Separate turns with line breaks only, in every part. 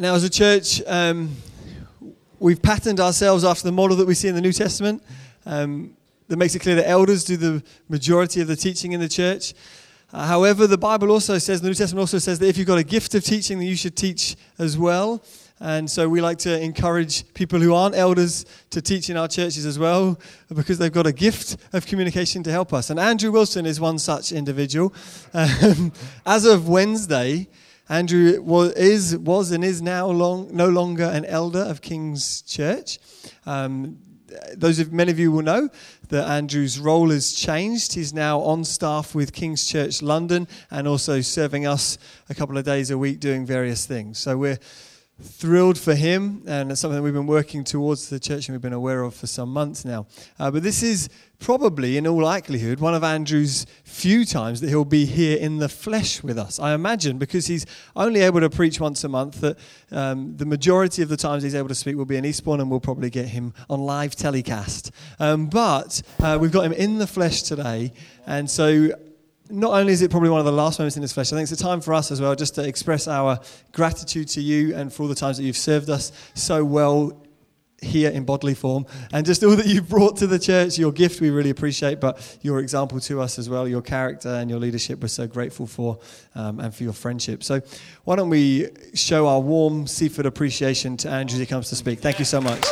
Now, as a church, um, we've patterned ourselves after the model that we see in the New Testament. Um, that makes it clear that elders do the majority of the teaching in the church. Uh, however, the Bible also says, the New Testament also says that if you've got a gift of teaching, then you should teach as well. And so we like to encourage people who aren't elders to teach in our churches as well because they've got a gift of communication to help us. And Andrew Wilson is one such individual. Um, as of Wednesday, Andrew was, is, was and is now long, no longer an elder of King's Church. Um, those of many of you will know that Andrew's role has changed. He's now on staff with King's Church London and also serving us a couple of days a week doing various things. So we're thrilled for him, and it's something we've been working towards the church and we've been aware of for some months now. Uh, but this is probably, in all likelihood, one of Andrew's few times that he'll be here in the flesh with us. I imagine because he's only able to preach once a month, that um, the majority of the times he's able to speak will be in Eastbourne, and we'll probably get him on live telecast. Um, but uh, we've got him in the flesh today, and so not only is it probably one of the last moments in this flesh, I think it's a time for us as well just to express our gratitude to you and for all the times that you've served us so well here in bodily form and just all that you've brought to the church your gift we really appreciate but your example to us as well your character and your leadership we're so grateful for um, and for your friendship so why don't we show our warm seaford appreciation to andrew as he comes to speak thank you so much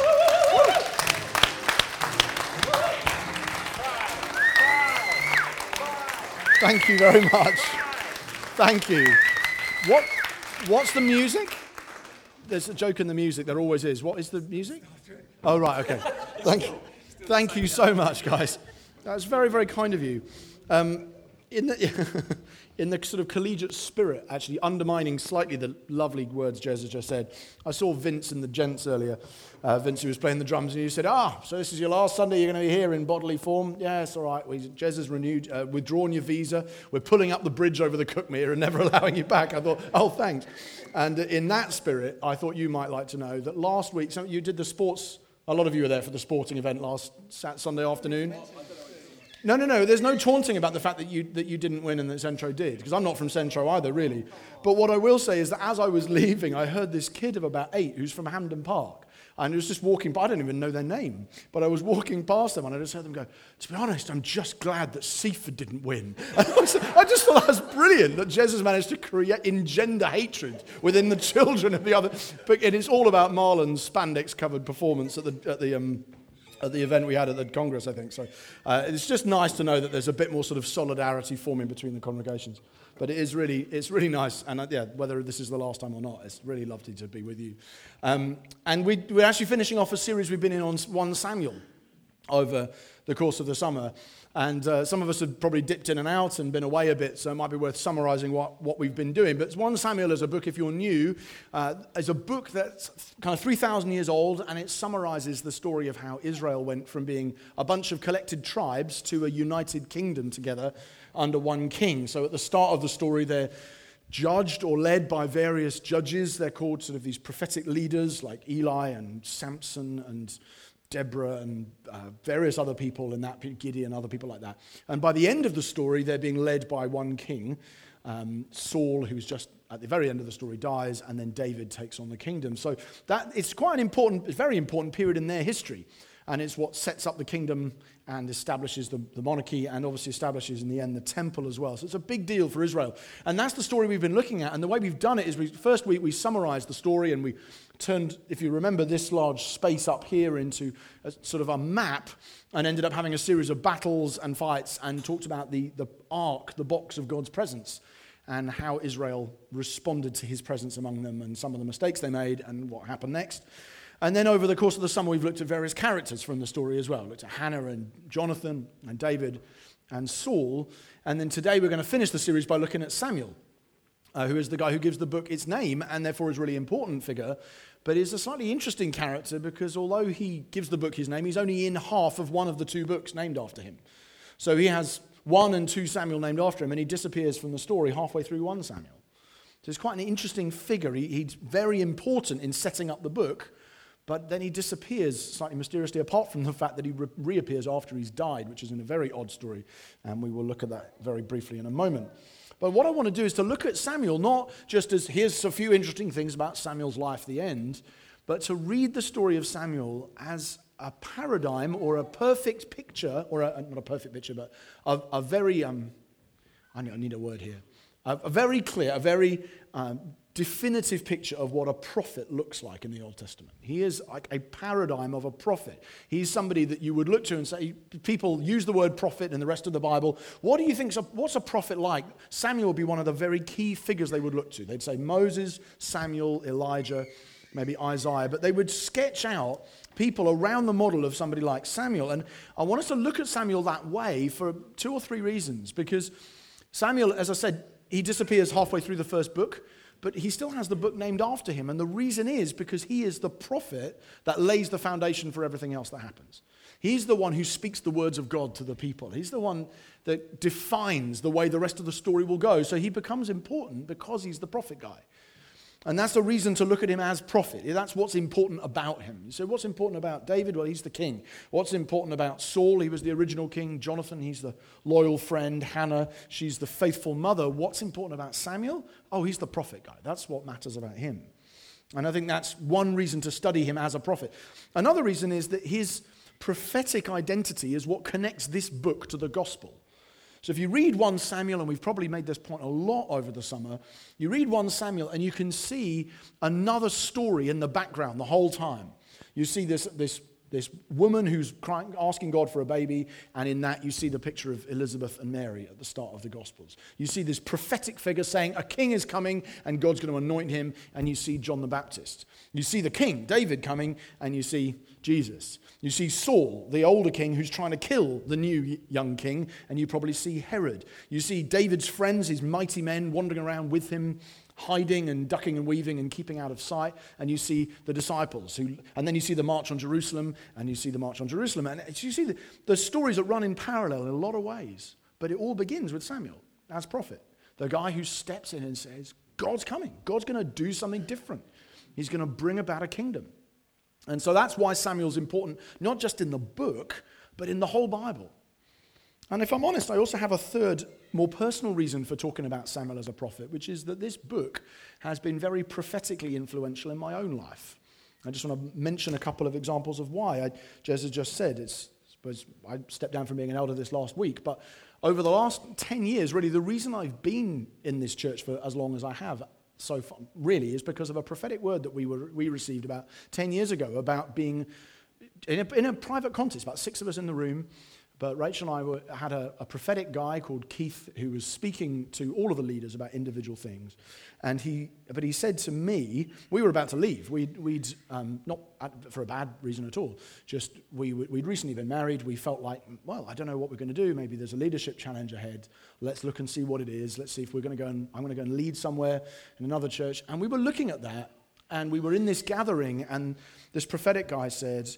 Thank you very much. Thank you. What, what's the music? There's a joke in the music. There always is. What is the music? Oh, right. Okay. Thank you. Thank you so much, guys. That's very, very kind of you. Um, in the, in the sort of collegiate spirit, actually undermining slightly the lovely words Jez has just said. I saw Vince and the gents earlier. Uh, Vince, who was playing the drums, and you said, Ah, so this is your last Sunday you're going to be here in bodily form? Yes, all right. Well, Jez has renewed, uh, withdrawn your visa. We're pulling up the bridge over the Cuckmere and never allowing you back. I thought, Oh, thanks. And in that spirit, I thought you might like to know that last week, so you did the sports, a lot of you were there for the sporting event last sat Sunday afternoon. No, no, no. There's no taunting about the fact that you, that you didn't win and that Centro did, because I'm not from Centro either, really. But what I will say is that as I was leaving, I heard this kid of about eight who's from Hampden Park. And he was just walking by, I don't even know their name, but I was walking past them and I just heard them go, To be honest, I'm just glad that Seaford didn't win. I, I just thought that was brilliant that Jez has managed to create, engender hatred within the children of the other. But it is all about Marlon's spandex covered performance at the, at the um, at the event we had at the Congress, I think. So uh, it's just nice to know that there's a bit more sort of solidarity forming between the congregations. But it is really, it's really nice. And uh, yeah, whether this is the last time or not, it's really lovely to be with you. Um, and we, we're actually finishing off a series we've been in on 1 Samuel over the course of the summer. And uh, some of us have probably dipped in and out and been away a bit, so it might be worth summarizing what, what we've been doing. But 1 Samuel is a book, if you're new, uh, is a book that's kind of 3,000 years old, and it summarizes the story of how Israel went from being a bunch of collected tribes to a united kingdom together under one king. So at the start of the story, they're judged or led by various judges. They're called sort of these prophetic leaders like Eli and Samson and Deborah and uh, various other people and that, Gideon, other people like that. And by the end of the story, they're being led by one king, um, Saul, who's just at the very end of the story dies, and then David takes on the kingdom. So that it's quite an important, very important period in their history. And it's what sets up the kingdom and establishes the, the monarchy and obviously establishes in the end the temple as well. So it's a big deal for Israel. And that's the story we've been looking at. And the way we've done it is we, first we, we summarized the story and we turned, if you remember, this large space up here into a, sort of a map and ended up having a series of battles and fights and talked about the, the ark, the box of God's presence, and how Israel responded to his presence among them and some of the mistakes they made and what happened next. And then over the course of the summer, we've looked at various characters from the story as well. We looked at Hannah and Jonathan and David and Saul. And then today we're going to finish the series by looking at Samuel, uh, who is the guy who gives the book its name and therefore is a really important figure but he's a slightly interesting character because although he gives the book his name, he's only in half of one of the two books named after him. So he has 1 and 2 Samuel named after him, and he disappears from the story halfway through 1 Samuel. So he's quite an interesting figure. He, he's very important in setting up the book, but then he disappears slightly mysteriously, apart from the fact that he re- reappears after he's died, which is in a very odd story, and we will look at that very briefly in a moment. But what I want to do is to look at Samuel not just as here's a few interesting things about Samuel's life, the end, but to read the story of Samuel as a paradigm or a perfect picture, or a, not a perfect picture, but a, a very, um, I, need, a word here, a, a very clear, a very um, definitive picture of what a prophet looks like in the Old Testament. He is like a paradigm of a prophet. He's somebody that you would look to and say, people use the word prophet in the rest of the Bible. What do you think, what's a prophet like? Samuel would be one of the very key figures they would look to. They'd say Moses, Samuel, Elijah, maybe Isaiah, but they would sketch out people around the model of somebody like Samuel. And I want us to look at Samuel that way for two or three reasons. Because Samuel, as I said, he disappears halfway through the first book but he still has the book named after him. And the reason is because he is the prophet that lays the foundation for everything else that happens. He's the one who speaks the words of God to the people. He's the one that defines the way the rest of the story will go. So he becomes important because he's the prophet guy. And that's the reason to look at him as prophet. That's what's important about him. You say, what's important about David? Well, he's the king. What's important about Saul? He was the original king. Jonathan, he's the loyal friend. Hannah, she's the faithful mother. What's important about Samuel? Oh, he's the prophet guy. That's what matters about him. And I think that's one reason to study him as a prophet. Another reason is that his prophetic identity is what connects this book to the gospel. So if you read 1 Samuel, and we've probably made this point a lot over the summer, you read 1 Samuel and you can see another story in the background the whole time. You see this, this, this woman who's crying, asking God for a baby, and in that you see the picture of Elizabeth and Mary at the start of the Gospels. You see this prophetic figure saying, A king is coming, and God's going to anoint him, and you see John the Baptist. You see the king, David, coming, and you see Jesus. You see Saul, the older king, who's trying to kill the new young king, and you probably see Herod. You see David's friends, his mighty men, wandering around with him, hiding and ducking and weaving and keeping out of sight. And you see the disciples, who, and then you see the march on Jerusalem, and you see the march on Jerusalem. And you see the, the stories that run in parallel in a lot of ways. But it all begins with Samuel as prophet, the guy who steps in and says, God's coming. God's going to do something different. He's going to bring about a kingdom. And so that's why Samuel's important, not just in the book, but in the whole Bible. And if I'm honest, I also have a third, more personal reason for talking about Samuel as a prophet, which is that this book has been very prophetically influential in my own life. I just want to mention a couple of examples of why. I, has just said, it's, I I stepped down from being an elder this last week, but over the last 10 years, really, the reason I've been in this church for as long as I have so far, really is because of a prophetic word that we, were, we received about 10 years ago about being in a, in a private context, about six of us in the room. But Rachel and I were, had a, a, prophetic guy called Keith who was speaking to all of the leaders about individual things. And he, but he said to me, we were about to leave. We'd, we'd um, not for a bad reason at all, just we, we'd recently been married. We felt like, well, I don't know what we're going to do. Maybe there's a leadership challenge ahead. Let's look and see what it is. Let's see if we're going to go and I'm going to go and lead somewhere in another church. And we were looking at that, and we were in this gathering, and this prophetic guy said,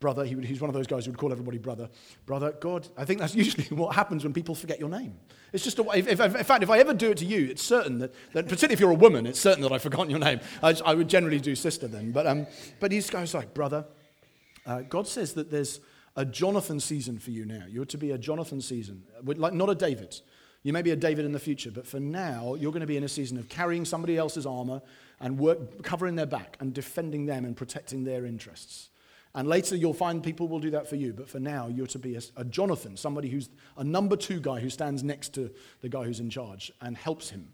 brother. He would, he's one of those guys who would call everybody brother. Brother, God. I think that's usually what happens when people forget your name. It's just a. If, if, in fact, if I ever do it to you, it's certain that, that particularly if you're a woman, it's certain that I've forgotten your name. I, I would generally do sister then. But, um, but these guys like, brother, uh, God says that there's a Jonathan season for you now. You're to be a Jonathan season, like not a David. You may be a David in the future, but for now, you're going to be in a season of carrying somebody else's armor and work, covering their back and defending them and protecting their interests. And later you'll find people will do that for you. But for now, you're to be a, a, Jonathan, somebody who's a number two guy who stands next to the guy who's in charge and helps him.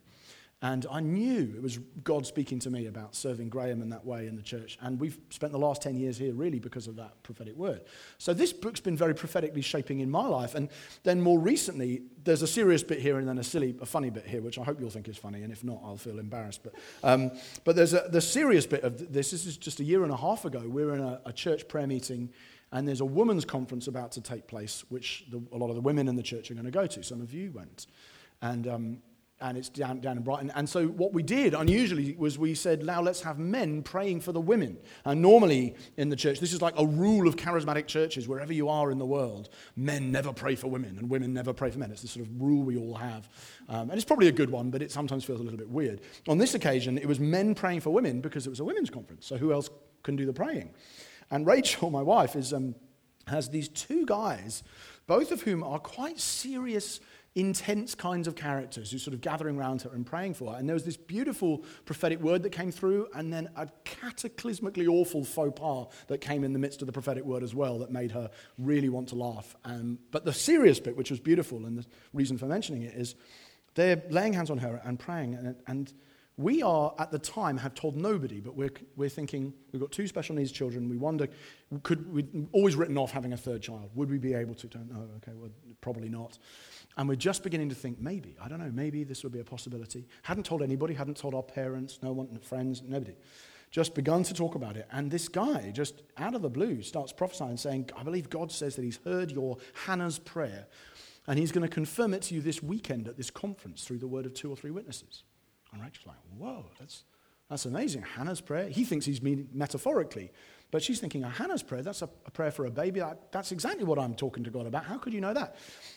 And I knew it was God speaking to me about serving Graham in that way in the church. And we've spent the last 10 years here really because of that prophetic word. So this book's been very prophetically shaping in my life. And then more recently, there's a serious bit here and then a silly, a funny bit here, which I hope you'll think is funny. And if not, I'll feel embarrassed. But, um, but there's a, the serious bit of this. This is just a year and a half ago. We're in a, a church prayer meeting. And there's a women's conference about to take place, which the, a lot of the women in the church are going to go to. Some of you went. And um, and it's down, down in Brighton. And so what we did unusually was we said, now let's have men praying for the women. And normally in the church, this is like a rule of charismatic churches, wherever you are in the world, men never pray for women and women never pray for men. It's the sort of rule we all have. Um, and it's probably a good one, but it sometimes feels a little bit weird. On this occasion, it was men praying for women because it was a women's conference. So who else can do the praying? And Rachel, my wife, is, um, has these two guys, both of whom are quite serious intense kinds of characters who sort of gathering around her and praying for her. And there was this beautiful prophetic word that came through, and then a cataclysmically awful faux pas that came in the midst of the prophetic word as well that made her really want to laugh. Um, but the serious bit, which was beautiful, and the reason for mentioning it is they're laying hands on her and praying, and, and we are, at the time, have told nobody, but we're, we're thinking we've got two special needs children. We wonder, could we always written off having a third child? Would we be able to? Don't know. Okay, well, probably not. And we're just beginning to think, maybe, I don't know, maybe this would be a possibility. Hadn't told anybody, hadn't told our parents, no one, friends, nobody. Just begun to talk about it. And this guy, just out of the blue, starts prophesying, saying, I believe God says that he's heard your Hannah's prayer. And he's going to confirm it to you this weekend at this conference through the word of two or three witnesses. And Rachel's like, whoa, that's, that's amazing. Hannah's prayer. He thinks he's meaning metaphorically. But she's thinking, oh, Hannah's prayer, that's a, a prayer for a baby. that's exactly what I'm talking to God about. How could you know that?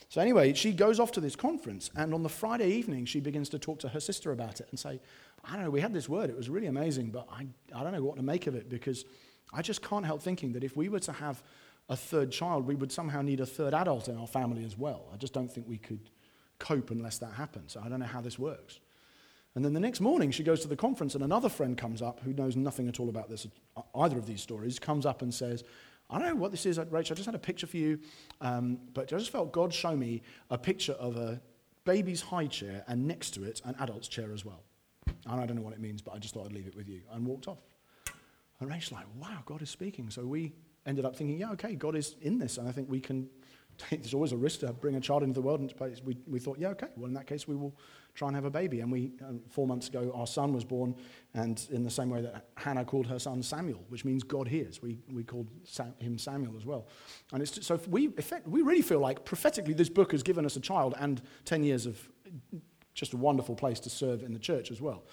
So, anyway, she goes off to this conference, and on the Friday evening, she begins to talk to her sister about it and say, I don't know, we had this word, it was really amazing, but I, I don't know what to make of it because I just can't help thinking that if we were to have a third child, we would somehow need a third adult in our family as well. I just don't think we could cope unless that happens. I don't know how this works. And then the next morning, she goes to the conference, and another friend comes up who knows nothing at all about this, either of these stories, comes up and says, I don't know what this is, Rachel. I just had a picture for you, um, but I just felt God show me a picture of a baby's high chair and next to it, an adult's chair as well. And I don't know what it means, but I just thought I'd leave it with you, and walked off. And Rachel's like, wow, God is speaking. So we ended up thinking, yeah, okay, God is in this, and I think we can. There's always a risk to bring a child into the world, and we, we thought, yeah, okay, well, in that case, we will try and have a baby. And we, um, four months ago, our son was born, and in the same way that Hannah called her son Samuel, which means God hears, we, we called him Samuel as well. And it's so we, effect, we really feel like prophetically this book has given us a child and 10 years of just a wonderful place to serve in the church as well.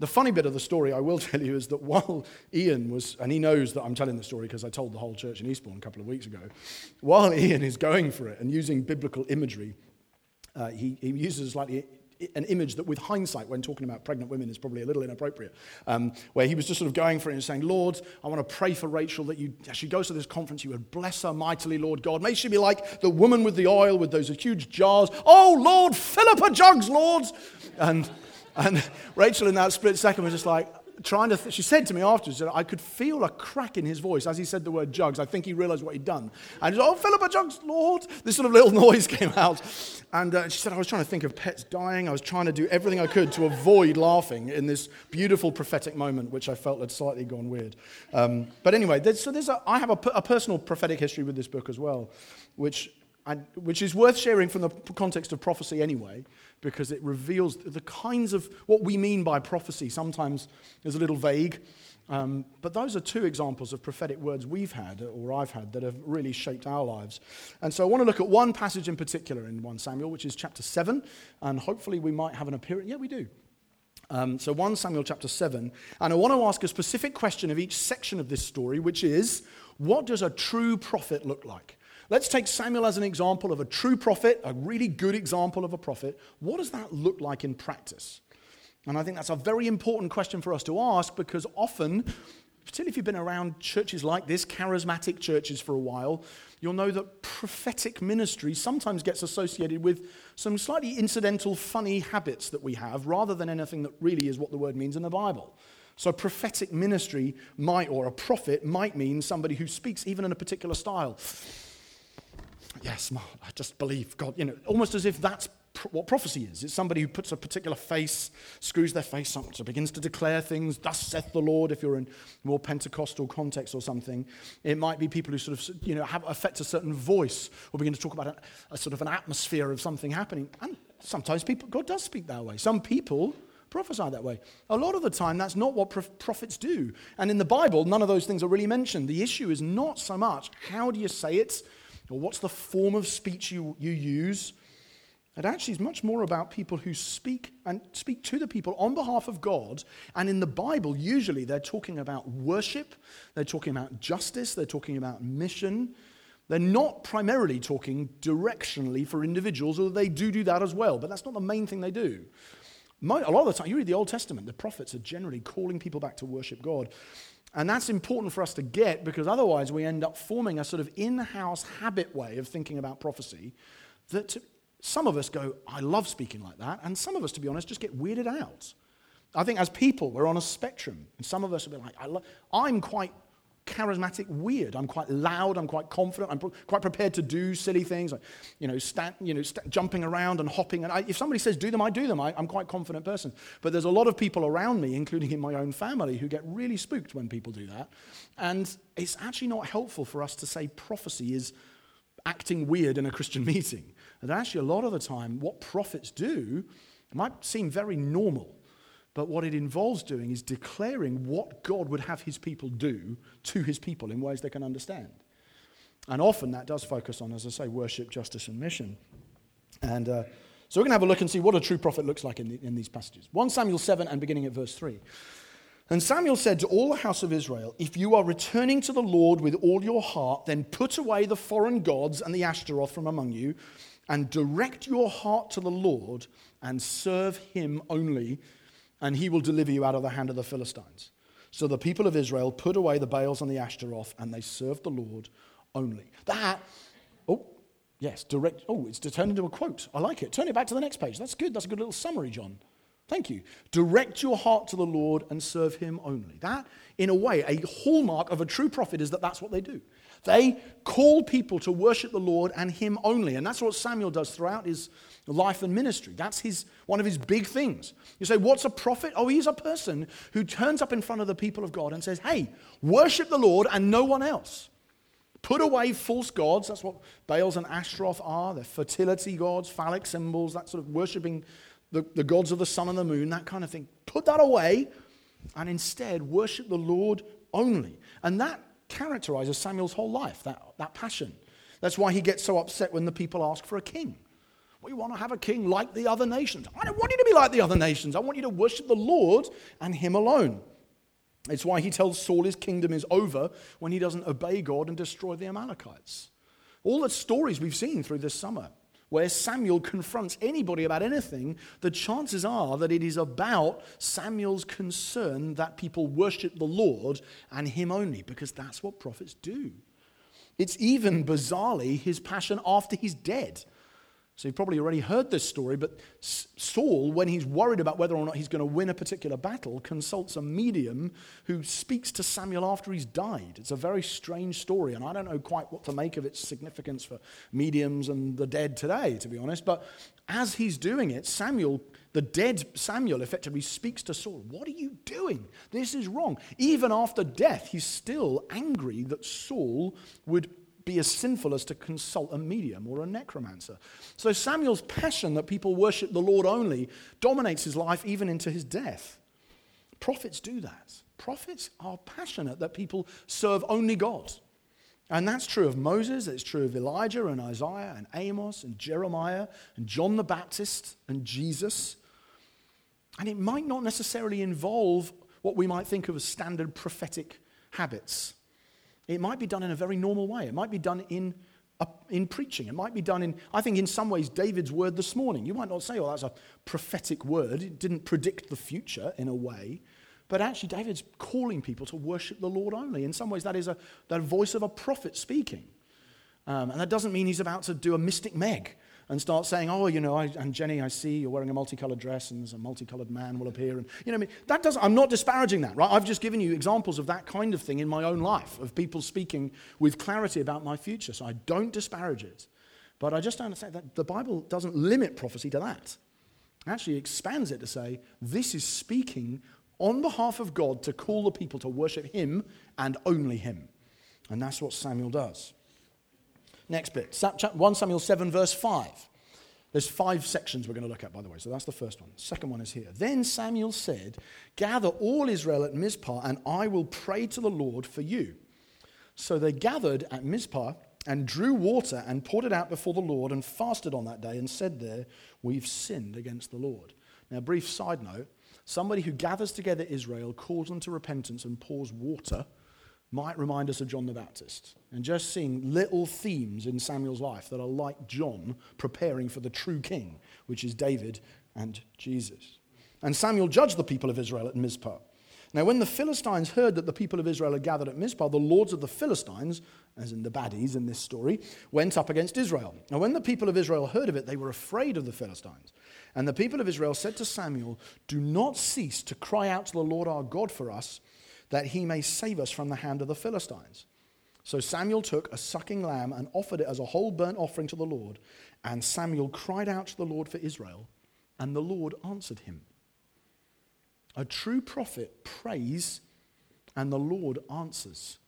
The funny bit of the story I will tell you is that while Ian was, and he knows that I'm telling the story because I told the whole church in Eastbourne a couple of weeks ago, while Ian is going for it and using biblical imagery, uh, he, he uses slightly an image that, with hindsight, when talking about pregnant women, is probably a little inappropriate. Um, where he was just sort of going for it and saying, Lord, I want to pray for Rachel that you, as she goes to this conference, you would bless her mightily, Lord God. May she be like the woman with the oil with those huge jars. Oh, Lord, fill up her jugs, Lord. And, and Rachel, in that split second, was just like, trying to, th- she said to me afterwards that I could feel a crack in his voice as he said the word jugs. I think he realized what he'd done. And he's like, oh, fill up a jugs, Lord. This sort of little noise came out. And uh, she said, I was trying to think of pets dying. I was trying to do everything I could to avoid laughing in this beautiful prophetic moment, which I felt had slightly gone weird. Um, but anyway, there's, so there's a, I have a, a personal prophetic history with this book as well, which, I, which is worth sharing from the context of prophecy anyway because it reveals the kinds of what we mean by prophecy. Sometimes is a little vague, um, but those are two examples of prophetic words we've had, or I've had, that have really shaped our lives. And so I want to look at one passage in particular in 1 Samuel, which is chapter 7, and hopefully we might have an appearance. Yeah, we do. Um, so 1 Samuel chapter 7. And I want to ask a specific question of each section of this story, which is what does a true prophet look like? Let's take Samuel as an example of a true prophet, a really good example of a prophet. What does that look like in practice? And I think that's a very important question for us to ask because often, particularly if you've been around churches like this, charismatic churches for a while, you'll know that prophetic ministry sometimes gets associated with some slightly incidental, funny habits that we have rather than anything that really is what the word means in the Bible. So, prophetic ministry might, or a prophet might mean somebody who speaks even in a particular style yes, I just believe God, you know, almost as if that's what prophecy is. It's somebody who puts a particular face, screws their face up, so begins to declare things, thus saith the Lord, if you're in more Pentecostal context or something. It might be people who sort of, you know, have affect a certain voice or begin to talk about a, a sort of an atmosphere of something happening. And sometimes people, God does speak that way. Some people prophesy that way. A lot of the time, that's not what prophets do. And in the Bible, none of those things are really mentioned. The issue is not so much how do you say it, or what's the form of speech you, you use. It actually is much more about people who speak and speak to the people on behalf of God. And in the Bible, usually they're talking about worship, they're talking about justice, they're talking about mission. They're not primarily talking directionally for individuals, although they do do that as well, but that's not the main thing they do. A lot of the time, you read the Old Testament, the prophets are generally calling people back to worship God. And that's important for us to get because otherwise we end up forming a sort of in house habit way of thinking about prophecy that some of us go, I love speaking like that. And some of us, to be honest, just get weirded out. I think as people, we're on a spectrum. And some of us will be like, I I'm quite charismatic weird. I'm quite loud. I'm quite confident. I'm quite prepared to do silly things, like, you know, you know jumping around and hopping. And I, if somebody says do them, I do them. I, I'm quite confident person. But there's a lot of people around me, including in my own family, who get really spooked when people do that. And it's actually not helpful for us to say prophecy is acting weird in a Christian meeting. And actually, a lot of the time, what prophets do might seem very normal. But what it involves doing is declaring what God would have his people do to his people in ways they can understand. And often that does focus on, as I say, worship, justice, and mission. And uh, so we're going to have a look and see what a true prophet looks like in, the, in these passages. 1 Samuel 7 and beginning at verse 3. And Samuel said to all the house of Israel, If you are returning to the Lord with all your heart, then put away the foreign gods and the Ashtaroth from among you, and direct your heart to the Lord, and serve him only, and he will deliver you out of the hand of the Philistines. So the people of Israel put away the Baals and the Ashtaroth, and they served the Lord only. That, oh, yes, direct, oh, it's turned into a quote. I like it. Turn it back to the next page. That's good. That's a good little summary, John. Thank you. Direct your heart to the Lord and serve him only. That, in a way, a hallmark of a true prophet is that that's what they do. They call people to worship the Lord and him only. And that's what Samuel does throughout his life and ministry. That's his, one of his big things. You say, What's a prophet? Oh, he's a person who turns up in front of the people of God and says, Hey, worship the Lord and no one else. Put away false gods. That's what Baals and Ashtaroth are. They're fertility gods, phallic symbols, that sort of worshiping the, the gods of the sun and the moon, that kind of thing. Put that away and instead worship the Lord only. And that characterizes Samuel's whole life, that, that passion. That's why he gets so upset when the people ask for a king. We want to have a king like the other nations. I don't want you to be like the other nations. I want you to worship the Lord and him alone. It's why he tells Saul his kingdom is over when he doesn't obey God and destroy the Amalekites. All the stories we've seen through this summer where Samuel confronts anybody about anything, the chances are that it is about Samuel's concern that people worship the Lord and him only, because that's what prophets do. It's even bizarrely his passion after he's dead. So you've probably already heard this story, but Saul, when he's worried about whether or not he's going to win a particular battle, consults a medium who speaks to Samuel after he's died. It's a very strange story, and I don't know quite what to make of its significance for mediums and the dead today, to be honest. But as he's doing it, Samuel, the dead Samuel, effectively speaks to Saul. What are you doing? This is wrong. Even after death, he's still angry that Saul would be as sinful as to consult a medium or a necromancer. So Samuel's passion that people worship the Lord only dominates his life even into his death. Prophets do that. Prophets are passionate that people serve only God. And that's true of Moses, it's true of Elijah and Isaiah and Amos and Jeremiah and John the Baptist and Jesus. And it might not necessarily involve what we might think of as standard prophetic habits. It might be done in a very normal way. It might be done in, in preaching. It might be done in, I think, in some ways, David's word this morning. You might not say, oh, that's a prophetic word. It didn't predict the future in a way. But actually, David's calling people to worship the Lord only. In some ways, that is a, the voice of a prophet speaking. Um, and that doesn't mean he's about to do a mystic meg and start saying, oh, you know, I, and Jenny, I see you're wearing a multicolored dress and there's a multicolored man will appear. And, you know, I mean, that doesn't, I'm not disparaging that, right? I've just given you examples of that kind of thing in my own life, of people speaking with clarity about my future. So I don't disparage it. But I just don't understand that the Bible doesn't limit prophecy to that. It actually expands it to say, this is speaking on behalf of God to call the people to worship Him and only Him. And that's what Samuel does. Next bit 1 Samuel 7, verse 5. There's five sections we're going to look at, by the way. So that's the first one. Second one is here. Then Samuel said, Gather all Israel at Mizpah, and I will pray to the Lord for you. So they gathered at Mizpah and drew water and poured it out before the Lord and fasted on that day and said there, We've sinned against the Lord. Now, brief side note somebody who gathers together Israel, calls them to repentance, and pours water might remind us of John the Baptist. And just seeing little themes in Samuel's life that are like John preparing for the true king, which is David and Jesus. And Samuel judged the people of Israel at Mizpah. Now, when the Philistines heard that the people of Israel had gathered at Mizpah, the lords of the Philistines, as in the baddies in this story, went up against Israel. Now, when the people of Israel heard of it, they were afraid of the Philistines. And the people of Israel said to Samuel, Do not cease to cry out to the Lord our God for us, that he may save us from the hand of the Philistines. So Samuel took a sucking lamb and offered it as a whole burnt offering to the Lord. And Samuel cried out to the Lord for Israel, and the Lord answered him. A true prophet prays, and the Lord answers.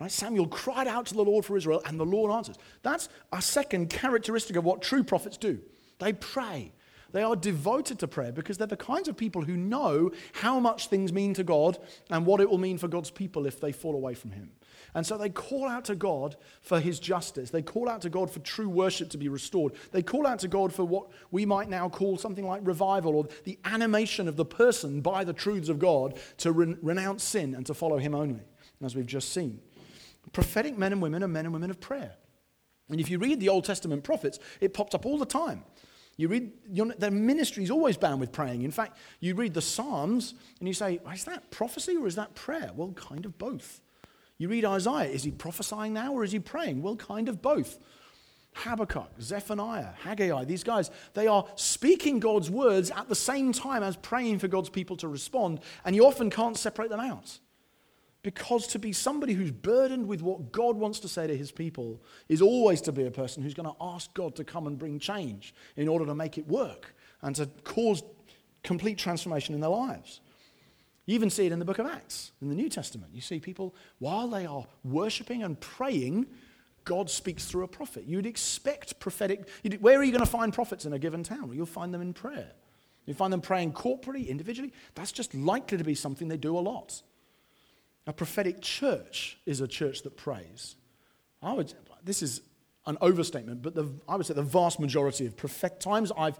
Right? Samuel cried out to the Lord for Israel, and the Lord answers. That's a second characteristic of what true prophets do. They pray. They are devoted to prayer because they're the kinds of people who know how much things mean to God and what it will mean for God's people if they fall away from Him. And so they call out to God for his justice. They call out to God for true worship to be restored. They call out to God for what we might now call something like revival or the animation of the person by the truths of God to re- renounce sin and to follow him only, as we've just seen. Prophetic men and women are men and women of prayer. And if you read the Old Testament prophets, it pops up all the time. You read, their ministry is always bound with praying. In fact, you read the Psalms and you say, is that prophecy or is that prayer? Well, kind of both. You read Isaiah, is he prophesying now or is he praying? Well, kind of both. Habakkuk, Zephaniah, Haggai, these guys, they are speaking God's words at the same time as praying for God's people to respond, and you often can't separate them out. Because to be somebody who's burdened with what God wants to say to his people is always to be a person who's going to ask God to come and bring change in order to make it work and to cause complete transformation in their lives. You even see it in the book of Acts, in the New Testament. You see people, while they are worshiping and praying, God speaks through a prophet. You'd expect prophetic. Where are you going to find prophets in a given town? Well, you'll find them in prayer. You find them praying corporately, individually. That's just likely to be something they do a lot. A prophetic church is a church that prays. I would, this is an overstatement, but the, I would say the vast majority of prophet times I've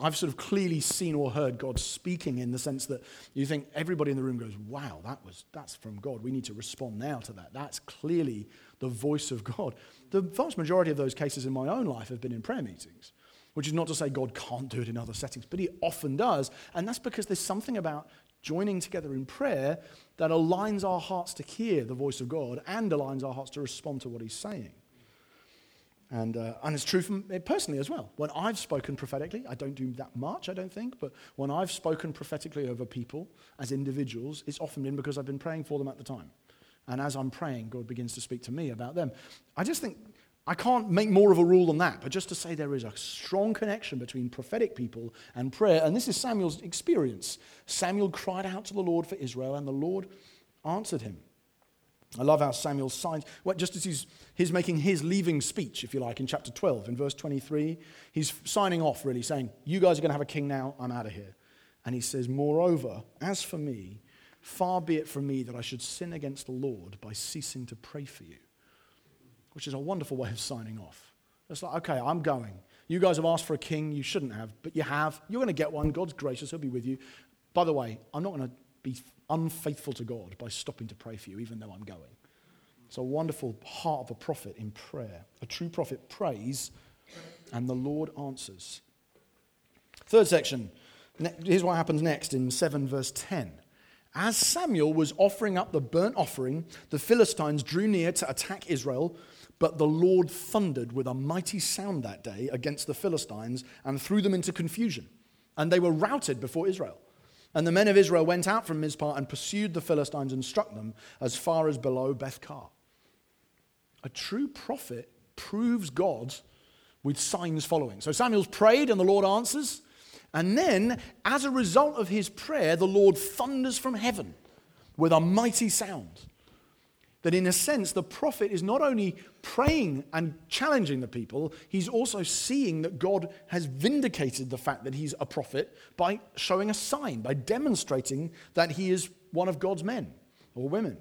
I've sort of clearly seen or heard God speaking in the sense that you think everybody in the room goes, wow, that was, that's from God. We need to respond now to that. That's clearly the voice of God. The vast majority of those cases in my own life have been in prayer meetings, which is not to say God can't do it in other settings, but He often does. And that's because there's something about joining together in prayer that aligns our hearts to hear the voice of God and aligns our hearts to respond to what He's saying. And, uh, and it's true for me personally as well. When I've spoken prophetically, I don't do that much, I don't think, but when I've spoken prophetically over people as individuals, it's often been because I've been praying for them at the time. And as I'm praying, God begins to speak to me about them. I just think I can't make more of a rule than that, but just to say there is a strong connection between prophetic people and prayer. And this is Samuel's experience. Samuel cried out to the Lord for Israel, and the Lord answered him. I love how Samuel signs, well, just as he's, he's making his leaving speech, if you like, in chapter 12, in verse 23, he's signing off, really, saying, You guys are going to have a king now, I'm out of here. And he says, Moreover, as for me, far be it from me that I should sin against the Lord by ceasing to pray for you. Which is a wonderful way of signing off. It's like, okay, I'm going. You guys have asked for a king, you shouldn't have, but you have. You're going to get one. God's gracious, He'll be with you. By the way, I'm not going to be unfaithful to God by stopping to pray for you, even though I'm going. It's a wonderful heart of a prophet in prayer. A true prophet prays, and the Lord answers. Third section. Here's what happens next in 7 verse 10. As Samuel was offering up the burnt offering, the Philistines drew near to attack Israel, but the Lord thundered with a mighty sound that day against the Philistines and threw them into confusion. And they were routed before Israel. And the men of Israel went out from Mizpah and pursued the Philistines and struck them as far as below Beth-car. A true prophet proves God with signs following. So Samuel's prayed and the Lord answers. And then, as a result of his prayer, the Lord thunders from heaven with a mighty sound. That in a sense, the prophet is not only praying and challenging the people, he's also seeing that God has vindicated the fact that he's a prophet by showing a sign, by demonstrating that he is one of God's men or women.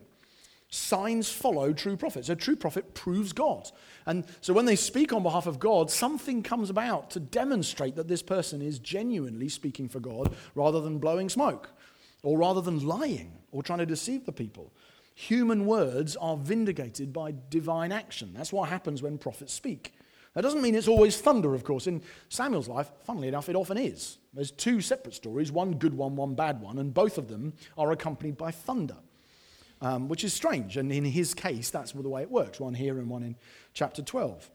Signs follow true prophets. A true prophet proves God. And so when they speak on behalf of God, something comes about to demonstrate that this person is genuinely speaking for God rather than blowing smoke or rather than lying or trying to deceive the people human words are vindicated by divine action. That's what happens when prophets speak. That doesn't mean it's always thunder, of course. In Samuel's life, funnily enough, it often is. There's two separate stories one good one, one bad one, and both of them are accompanied by thunder, um, which is strange. And in his case, that's the way it works one here and one in chapter 12.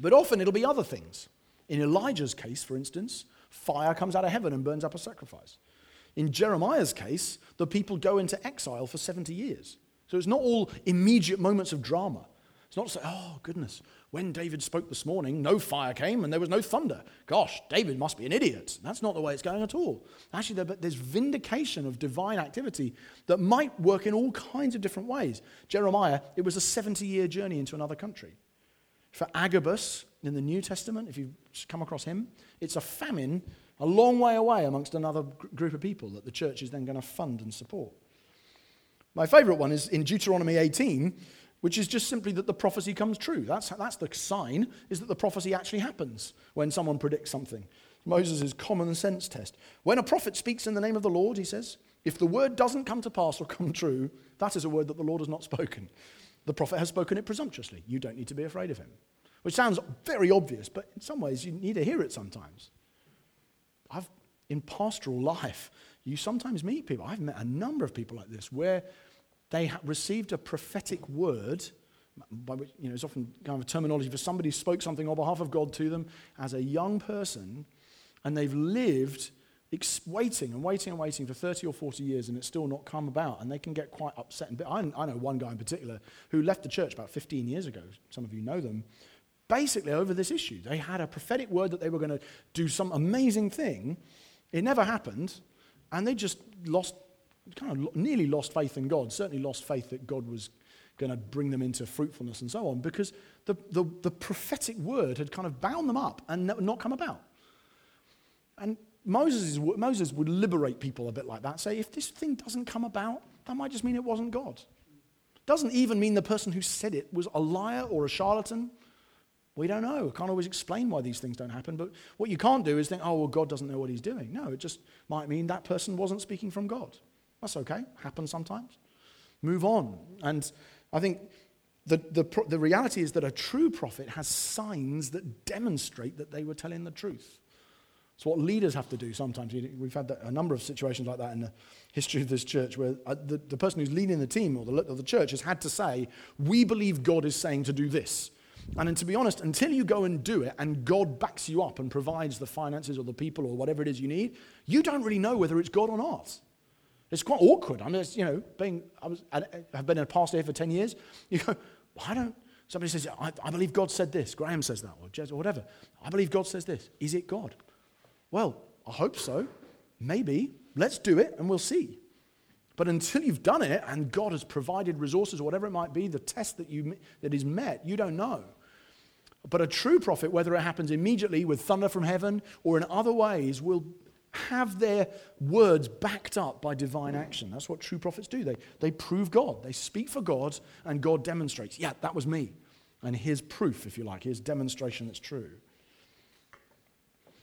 But often it'll be other things. In Elijah's case, for instance, fire comes out of heaven and burns up a sacrifice. In Jeremiah's case, the people go into exile for 70 years. So it's not all immediate moments of drama. It's not to say, oh, goodness, when David spoke this morning, no fire came and there was no thunder. Gosh, David must be an idiot. That's not the way it's going at all. Actually, there's vindication of divine activity that might work in all kinds of different ways. Jeremiah, it was a 70 year journey into another country. For Agabus in the New Testament, if you've come across him, it's a famine a long way away amongst another group of people that the church is then going to fund and support. My favorite one is in Deuteronomy 18 which is just simply that the prophecy comes true. That's, that's the sign, is that the prophecy actually happens when someone predicts something. Moses' common sense test. When a prophet speaks in the name of the Lord, he says, if the word doesn't come to pass or come true, that is a word that the Lord has not spoken. The prophet has spoken it presumptuously. You don't need to be afraid of him. Which sounds very obvious, but in some ways you need to hear it sometimes. I've, in pastoral life, you sometimes meet people. I've met a number of people like this where they received a prophetic word, by which, you know, it's often kind of terminology for somebody spoke something on behalf of God to them as a young person, and they've lived waiting and waiting and waiting for 30 or 40 years and it's still not come about and they can get quite upset and I, I know one guy in particular who left the church about 15 years ago some of you know them basically over this issue. They had a prophetic word that they were going to do some amazing thing. It never happened and they just lost kind of nearly lost faith in God, certainly lost faith that God was going to bring them into fruitfulness and so on, because the, the, the prophetic word had kind of bound them up and not come about. And Moses, Moses would liberate people a bit like that, say, if this thing doesn't come about, that might just mean it wasn't God. Doesn't even mean the person who said it was a liar or a charlatan. We don't know. I can't always explain why these things don't happen. But what you can't do is think, oh, well, God doesn't know what he's doing. No, it just might mean that person wasn't speaking from God. That's okay, happens sometimes. Move on. And I think the, the, the reality is that a true prophet has signs that demonstrate that they were telling the truth. It's what leaders have to do sometimes. We've had a number of situations like that in the history of this church where uh, the, the person who's leading the team or the, or the church has had to say, We believe God is saying to do this. And then, to be honest, until you go and do it and God backs you up and provides the finances or the people or whatever it is you need, you don't really know whether it's God or not. It's quite awkward. I mean, you know, being, I was, I've been a pastor here for 10 years. You go, why don't, somebody says, I, I believe God said this. Graham says that, or Jez, or whatever. I believe God says this. Is it God? Well, I hope so. Maybe. Let's do it and we'll see. But until you've done it and God has provided resources or whatever it might be, the test that, you, that is met, you don't know. But a true prophet, whether it happens immediately with thunder from heaven or in other ways, will have their words backed up by divine action. That's what true prophets do. They, they prove God. They speak for God, and God demonstrates, yeah, that was me. And here's proof, if you like. Here's demonstration that's true.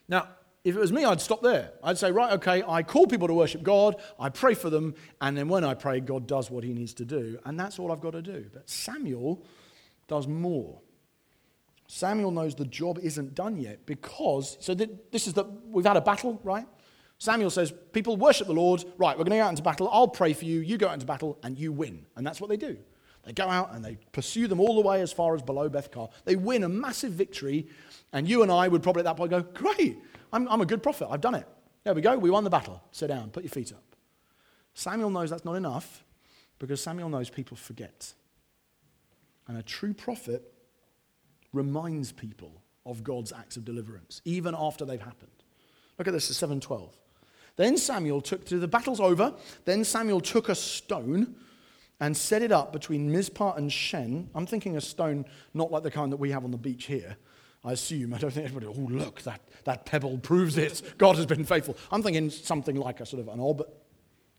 Now, if it was me, I'd stop there. I'd say, right, okay, I call people to worship God, I pray for them, and then when I pray, God does what he needs to do. And that's all I've got to do. But Samuel does more. Samuel knows the job isn't done yet because, so this is the, we've had a battle, right? Samuel says, People worship the Lord. Right, we're going to go out into battle. I'll pray for you. You go out into battle and you win. And that's what they do. They go out and they pursue them all the way as far as below Beth-car. They win a massive victory. And you and I would probably at that point go, Great, I'm, I'm a good prophet. I've done it. There we go. We won the battle. Sit down. Put your feet up. Samuel knows that's not enough because Samuel knows people forget. And a true prophet reminds people of God's acts of deliverance, even after they've happened. Look at this, 712. Then Samuel took, to the battle's over, then Samuel took a stone and set it up between Mizpah and Shen. I'm thinking a stone not like the kind that we have on the beach here. I assume. I don't think anybody, oh, look, that, that pebble proves it. God has been faithful. I'm thinking something like a sort of an ob.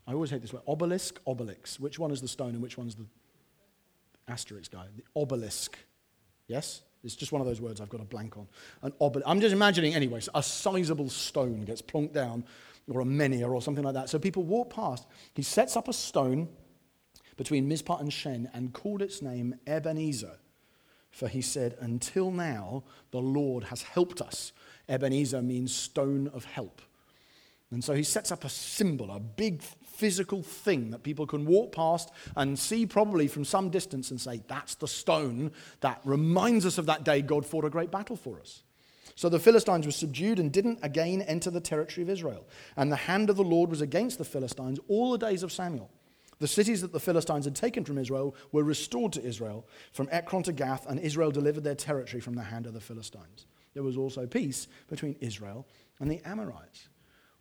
I always hate this word. Obelisk, obelix. Which one is the stone and which one's the Asterix guy? The obelisk. Yes? It's just one of those words I've got a blank on. An obel- I'm just imagining, anyways, a sizable stone gets plonked down, or a menhir, or something like that. So people walk past. He sets up a stone between Mizpah and Shen and called its name Ebenezer, For he said, Until now, the Lord has helped us. Ebenezer means stone of help. And so he sets up a symbol, a big physical thing that people can walk past and see probably from some distance and say, That's the stone that reminds us of that day God fought a great battle for us. So the Philistines were subdued and didn't again enter the territory of Israel. And the hand of the Lord was against the Philistines all the days of Samuel. The cities that the Philistines had taken from Israel were restored to Israel, from Ekron to Gath, and Israel delivered their territory from the hand of the Philistines. There was also peace between Israel and the Amorites.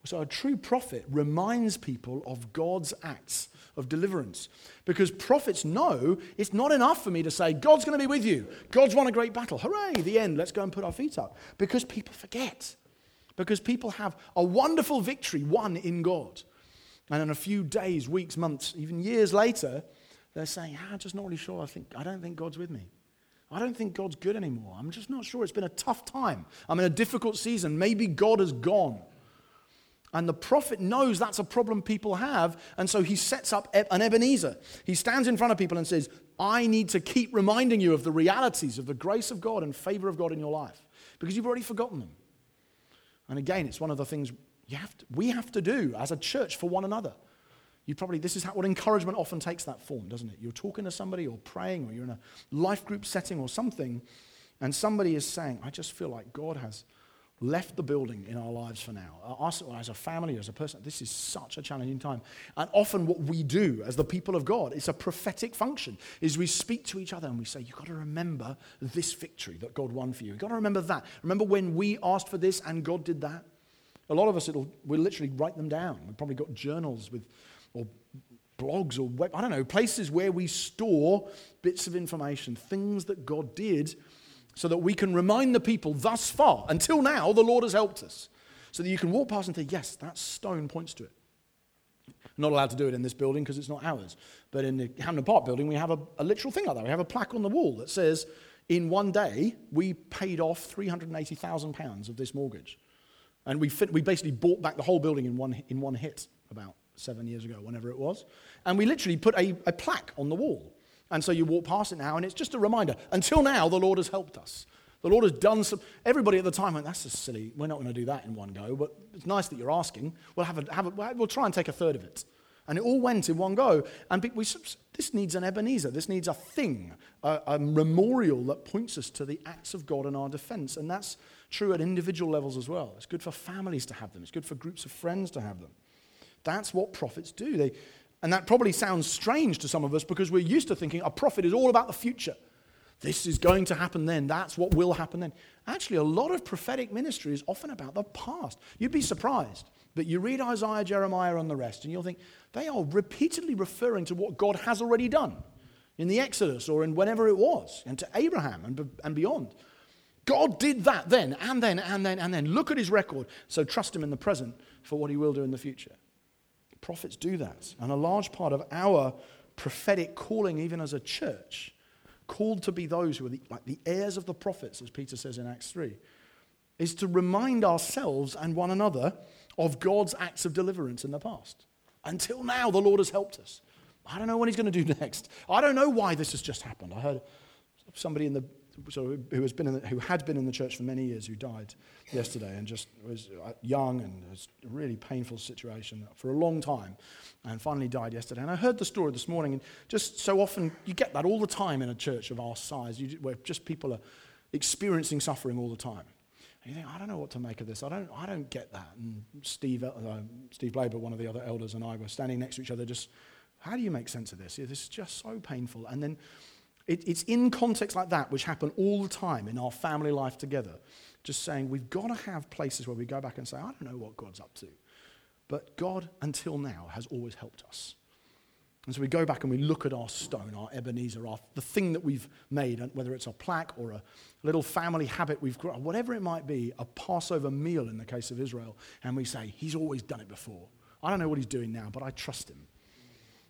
So a true prophet reminds people of God's acts of deliverance. Because prophets know it's not enough for me to say, God's going to be with you. God's won a great battle. Hooray, the end. Let's go and put our feet up. Because people forget. Because people have a wonderful victory won in God. And in a few days, weeks, months, even years later, they're saying, ah, I'm just not really sure. I, think, I don't think God's with me. I don't think God's good anymore. I'm just not sure. It's been a tough time. I'm in a difficult season. Maybe God has gone. And the prophet knows that's a problem people have, and so he sets up an Ebenezer. He stands in front of people and says, I need to keep reminding you of the realities of the grace of God and favor of God in your life because you've already forgotten them. And again, it's one of the things have to, we have to do as a church for one another. You probably, this is how, what encouragement often takes that form, doesn't it? You're talking to somebody or praying or you're in a life group setting or something, and somebody is saying, I just feel like God has left the building in our lives for now. Uh, us as a family, as a person, this is such a challenging time. And often what we do as the people of God, it's a prophetic function, is we speak to each other and we say, you've got to remember this victory that God won for you. You've got to remember that. Remember when we asked for this and God did that? A lot of us, it'll, we'll literally write them down. We've probably got journals with, or blogs or web, I don't know, places where we store bits of information, things that God did so that we can remind the people thus far, until now, the Lord has helped us. So that you can walk past and say, yes, that stone points to it. not allowed to do it in this building because it's not ours. But in the Hampden Park building, we have a, a literal thing like that. We have a plaque on the wall that says, in one day, we paid off £380,000 of this mortgage. And we, we basically bought back the whole building in one, in one hit about seven years ago, whenever it was. And we literally put a, a plaque on the wall and so you walk past it now, and it's just a reminder. Until now, the Lord has helped us. The Lord has done some. Everybody at the time went, "That's just silly. We're not going to do that in one go." But it's nice that you're asking. We'll have a, have a we'll try and take a third of it, and it all went in one go. And we, this needs an Ebenezer. This needs a thing, a, a memorial that points us to the acts of God in our defense, and that's true at individual levels as well. It's good for families to have them. It's good for groups of friends to have them. That's what prophets do. They and that probably sounds strange to some of us because we're used to thinking a prophet is all about the future. This is going to happen then. That's what will happen then. Actually, a lot of prophetic ministry is often about the past. You'd be surprised. But you read Isaiah, Jeremiah, and the rest, and you'll think they are repeatedly referring to what God has already done in the Exodus or in whenever it was, and to Abraham and, and beyond. God did that then, and then, and then, and then. Look at his record. So trust him in the present for what he will do in the future. Prophets do that. And a large part of our prophetic calling, even as a church, called to be those who are the, like the heirs of the prophets, as Peter says in Acts 3, is to remind ourselves and one another of God's acts of deliverance in the past. Until now, the Lord has helped us. I don't know what he's going to do next. I don't know why this has just happened. I heard somebody in the so who, has been in the, who had been in the church for many years, who died yesterday and just was uh, young and was a really painful situation for a long time and finally died yesterday. And I heard the story this morning, and just so often you get that all the time in a church of our size, you, where just people are experiencing suffering all the time. And you think, I don't know what to make of this. I don't, I don't get that. And Steve, uh, Steve Blaber, one of the other elders, and I were standing next to each other, just, how do you make sense of this? This is just so painful. And then it, it's in contexts like that, which happen all the time in our family life together, just saying we've got to have places where we go back and say, I don't know what God's up to. But God, until now, has always helped us. And so we go back and we look at our stone, our Ebenezer, our, the thing that we've made, whether it's a plaque or a little family habit we've grown, whatever it might be, a Passover meal in the case of Israel, and we say, He's always done it before. I don't know what He's doing now, but I trust Him.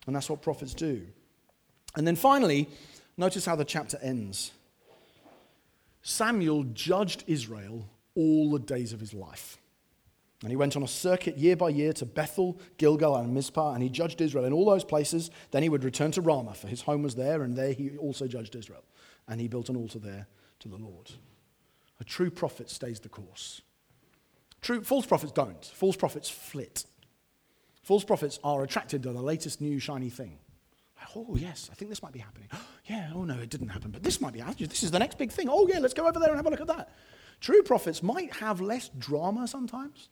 And that's what prophets do. And then finally, Notice how the chapter ends. Samuel judged Israel all the days of his life. And he went on a circuit year by year to Bethel, Gilgal, and Mizpah, and he judged Israel in all those places. Then he would return to Ramah, for his home was there, and there he also judged Israel. And he built an altar there to the Lord. A true prophet stays the course. True, false prophets don't. False prophets flit. False prophets are attracted to the latest new shiny thing. Oh, yes, I think this might be happening. yeah, oh no, it didn't happen, but this might be. This is the next big thing. Oh, yeah, let's go over there and have a look at that. True prophets might have less drama sometimes,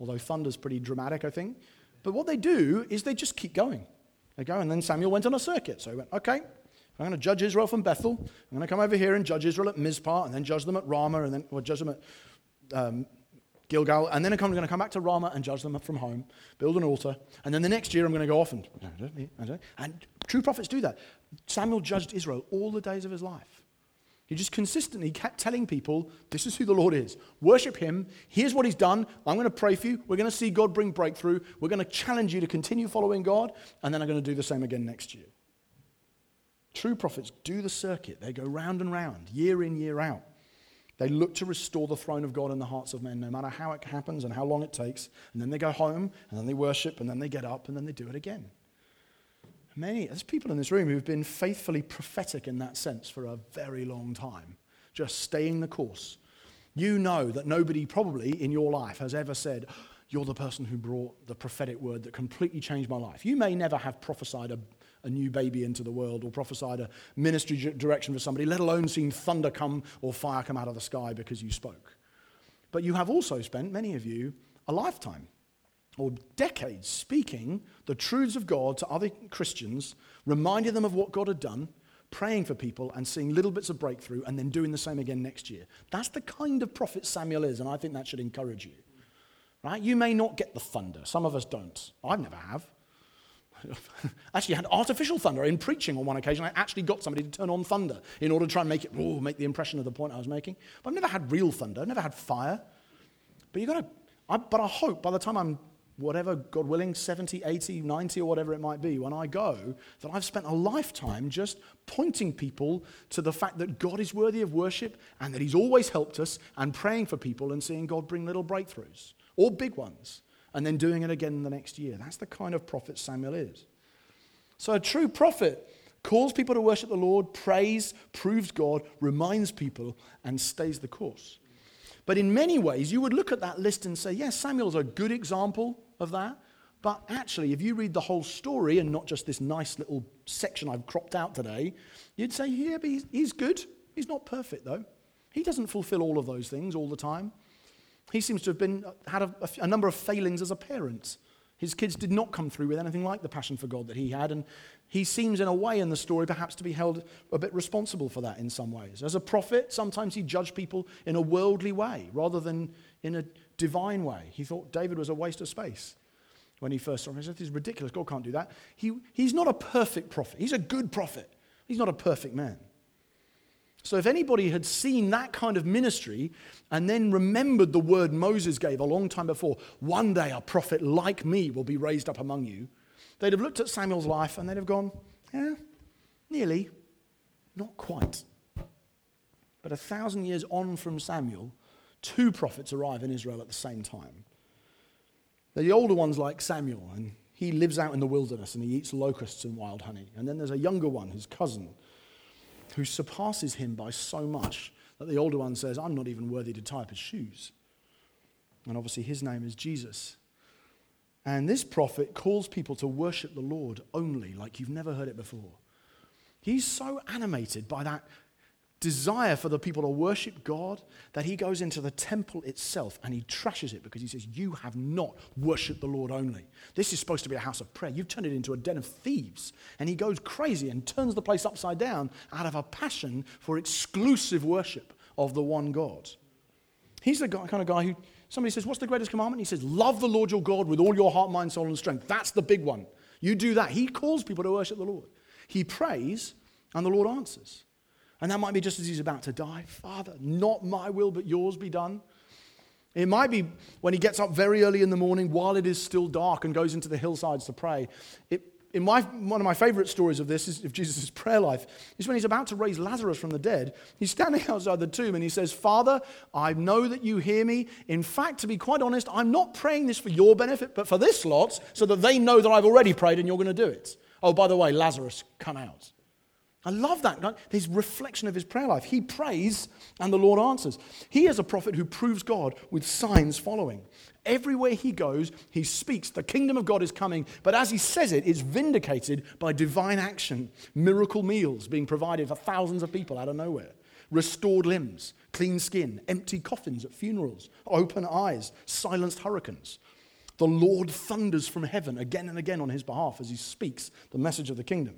although thunder's pretty dramatic, I think. But what they do is they just keep going. They go, and then Samuel went on a circuit. So he went, okay, I'm going to judge Israel from Bethel. I'm going to come over here and judge Israel at Mizpah, and then judge them at Ramah, and then or judge them at um, Gilgal, and then I'm going to come back to Ramah and judge them from home, build an altar, and then the next year I'm going to go off and. And true prophets do that. Samuel judged Israel all the days of his life. He just consistently kept telling people, This is who the Lord is. Worship Him. Here's what He's done. I'm going to pray for you. We're going to see God bring breakthrough. We're going to challenge you to continue following God, and then I'm going to do the same again next year. True prophets do the circuit, they go round and round, year in, year out. They look to restore the throne of God in the hearts of men, no matter how it happens and how long it takes. And then they go home, and then they worship, and then they get up, and then they do it again. Many, there's people in this room who've been faithfully prophetic in that sense for a very long time, just staying the course. You know that nobody probably in your life has ever said, You're the person who brought the prophetic word that completely changed my life. You may never have prophesied a, a new baby into the world or prophesied a ministry direction for somebody, let alone seen thunder come or fire come out of the sky because you spoke. But you have also spent, many of you, a lifetime or decades speaking the truths of God to other Christians, reminding them of what God had done, praying for people, and seeing little bits of breakthrough, and then doing the same again next year. That's the kind of prophet Samuel is, and I think that should encourage you. Right? You may not get the thunder. Some of us don't. I've never have. actually had artificial thunder in preaching on one occasion. I actually got somebody to turn on thunder in order to try and make it, oh, make the impression of the point I was making. But I've never had real thunder, I've never had fire. But you got to, but I hope by the time I'm whatever, God willing, 70, 80, 90, or whatever it might be, when I go, that I've spent a lifetime just pointing people to the fact that God is worthy of worship and that He's always helped us and praying for people and seeing God bring little breakthroughs or big ones and then doing it again the next year. That's the kind of prophet Samuel is. So a true prophet calls people to worship the Lord, prays, proves God, reminds people, and stays the course. But in many ways, you would look at that list and say, yes, Samuel's a good example of that. But actually, if you read the whole story and not just this nice little section I've cropped out today, you'd say, yeah, but he's, he's good. He's not perfect, though. He doesn't fulfill all of those things all the time. He seems to have been, had a, a, number of failings as a parent. His kids did not come through with anything like the passion for God that he had, and he seems, in a way, in the story, perhaps to be held a bit responsible for that in some ways. As a prophet, sometimes he judged people in a worldly way rather than in a divine way. He thought David was a waste of space when he first saw him. He said, This is ridiculous. God can't do that. He, he's not a perfect prophet. He's a good prophet. He's not a perfect man. So, if anybody had seen that kind of ministry and then remembered the word Moses gave a long time before, one day a prophet like me will be raised up among you, they'd have looked at Samuel's life and they'd have gone, yeah, nearly, not quite. But a thousand years on from Samuel, two prophets arrive in Israel at the same time. They're The older one's like Samuel, and he lives out in the wilderness and he eats locusts and wild honey. And then there's a younger one, his cousin, who surpasses him by so much that the older one says, I'm not even worthy to tie up his shoes. And obviously, his name is Jesus. And this prophet calls people to worship the Lord only, like you've never heard it before. He's so animated by that desire for the people to worship God that he goes into the temple itself and he trashes it because he says, You have not worshiped the Lord only. This is supposed to be a house of prayer. You've turned it into a den of thieves. And he goes crazy and turns the place upside down out of a passion for exclusive worship of the one God. He's the kind of guy who somebody says, What's the greatest commandment? He says, Love the Lord your God with all your heart, mind, soul, and strength. That's the big one. You do that. He calls people to worship the Lord. He prays, and the Lord answers. And that might be just as he's about to die. Father, not my will, but yours be done. It might be when he gets up very early in the morning while it is still dark and goes into the hillsides to pray. It, in my, one of my favorite stories of this is of Jesus' prayer life is when he's about to raise Lazarus from the dead. He's standing outside the tomb and he says, Father, I know that you hear me. In fact, to be quite honest, I'm not praying this for your benefit, but for this lot, so that they know that I've already prayed and you're going to do it. Oh, by the way, Lazarus, come out. I love that. His reflection of his prayer life. He prays and the Lord answers. He is a prophet who proves God with signs following. Everywhere he goes, he speaks. The kingdom of God is coming. But as he says it, it's vindicated by divine action. Miracle meals being provided for thousands of people out of nowhere. Restored limbs, clean skin, empty coffins at funerals, open eyes, silenced hurricanes. The Lord thunders from heaven again and again on his behalf as he speaks the message of the kingdom.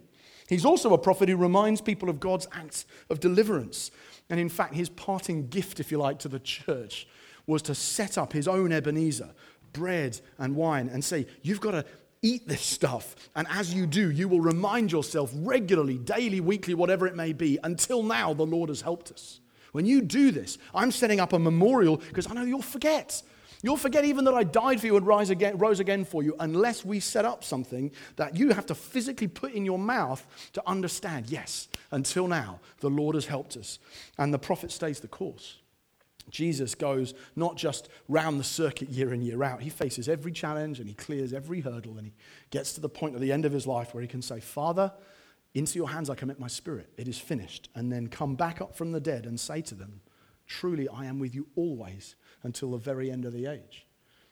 He's also a prophet who reminds people of God's acts of deliverance. And in fact, his parting gift, if you like, to the church was to set up his own Ebenezer, bread and wine, and say, You've got to eat this stuff. And as you do, you will remind yourself regularly, daily, weekly, whatever it may be, until now the Lord has helped us. When you do this, I'm setting up a memorial because I know you'll forget. You'll forget even that I died for you and rise again, rose again for you unless we set up something that you have to physically put in your mouth to understand. Yes, until now, the Lord has helped us. And the prophet stays the course. Jesus goes not just round the circuit year in, year out. He faces every challenge and he clears every hurdle and he gets to the point at the end of his life where he can say, Father, into your hands I commit my spirit. It is finished. And then come back up from the dead and say to them, Truly, I am with you always until the very end of the age.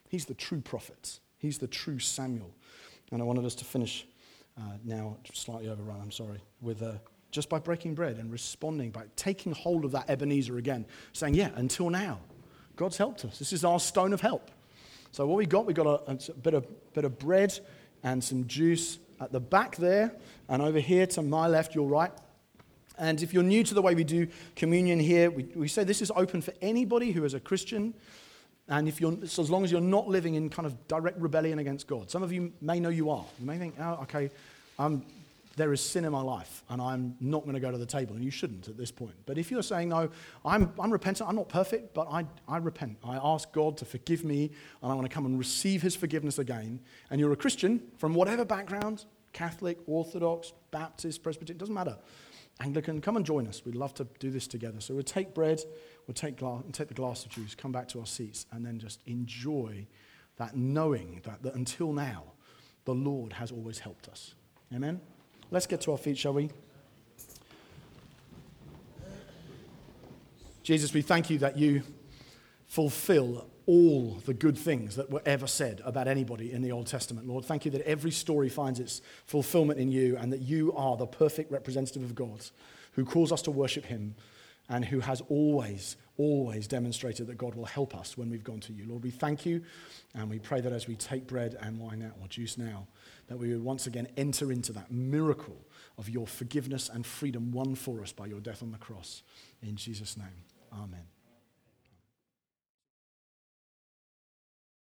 He's the true prophet, he's the true Samuel. And I wanted us to finish uh, now, slightly overrun, I'm sorry, with uh, just by breaking bread and responding, by taking hold of that Ebenezer again, saying, Yeah, until now, God's helped us. This is our stone of help. So, what we got, we got a, a bit, of, bit of bread and some juice at the back there, and over here to my left, your right, and if you're new to the way we do communion here, we, we say this is open for anybody who is a Christian. And if you're, so as long as you're not living in kind of direct rebellion against God. Some of you may know you are. You may think, oh, okay, um, there is sin in my life and I'm not going to go to the table. And you shouldn't at this point. But if you're saying, no, I'm, I'm repentant, I'm not perfect, but I, I repent. I ask God to forgive me and I want to come and receive his forgiveness again. And you're a Christian from whatever background Catholic, Orthodox, Baptist, Presbyterian, doesn't matter. Anglican, come and join us. We'd love to do this together. So we'll take bread, we'll take, and take the glass of juice, come back to our seats, and then just enjoy that knowing that, that until now, the Lord has always helped us. Amen? Let's get to our feet, shall we? Jesus, we thank you that you fulfill all the good things that were ever said about anybody in the Old Testament. Lord, thank you that every story finds its fulfillment in you and that you are the perfect representative of God who calls us to worship him and who has always, always demonstrated that God will help us when we've gone to you. Lord, we thank you and we pray that as we take bread and wine now, or juice now, that we would once again enter into that miracle of your forgiveness and freedom won for us by your death on the cross. In Jesus' name, amen.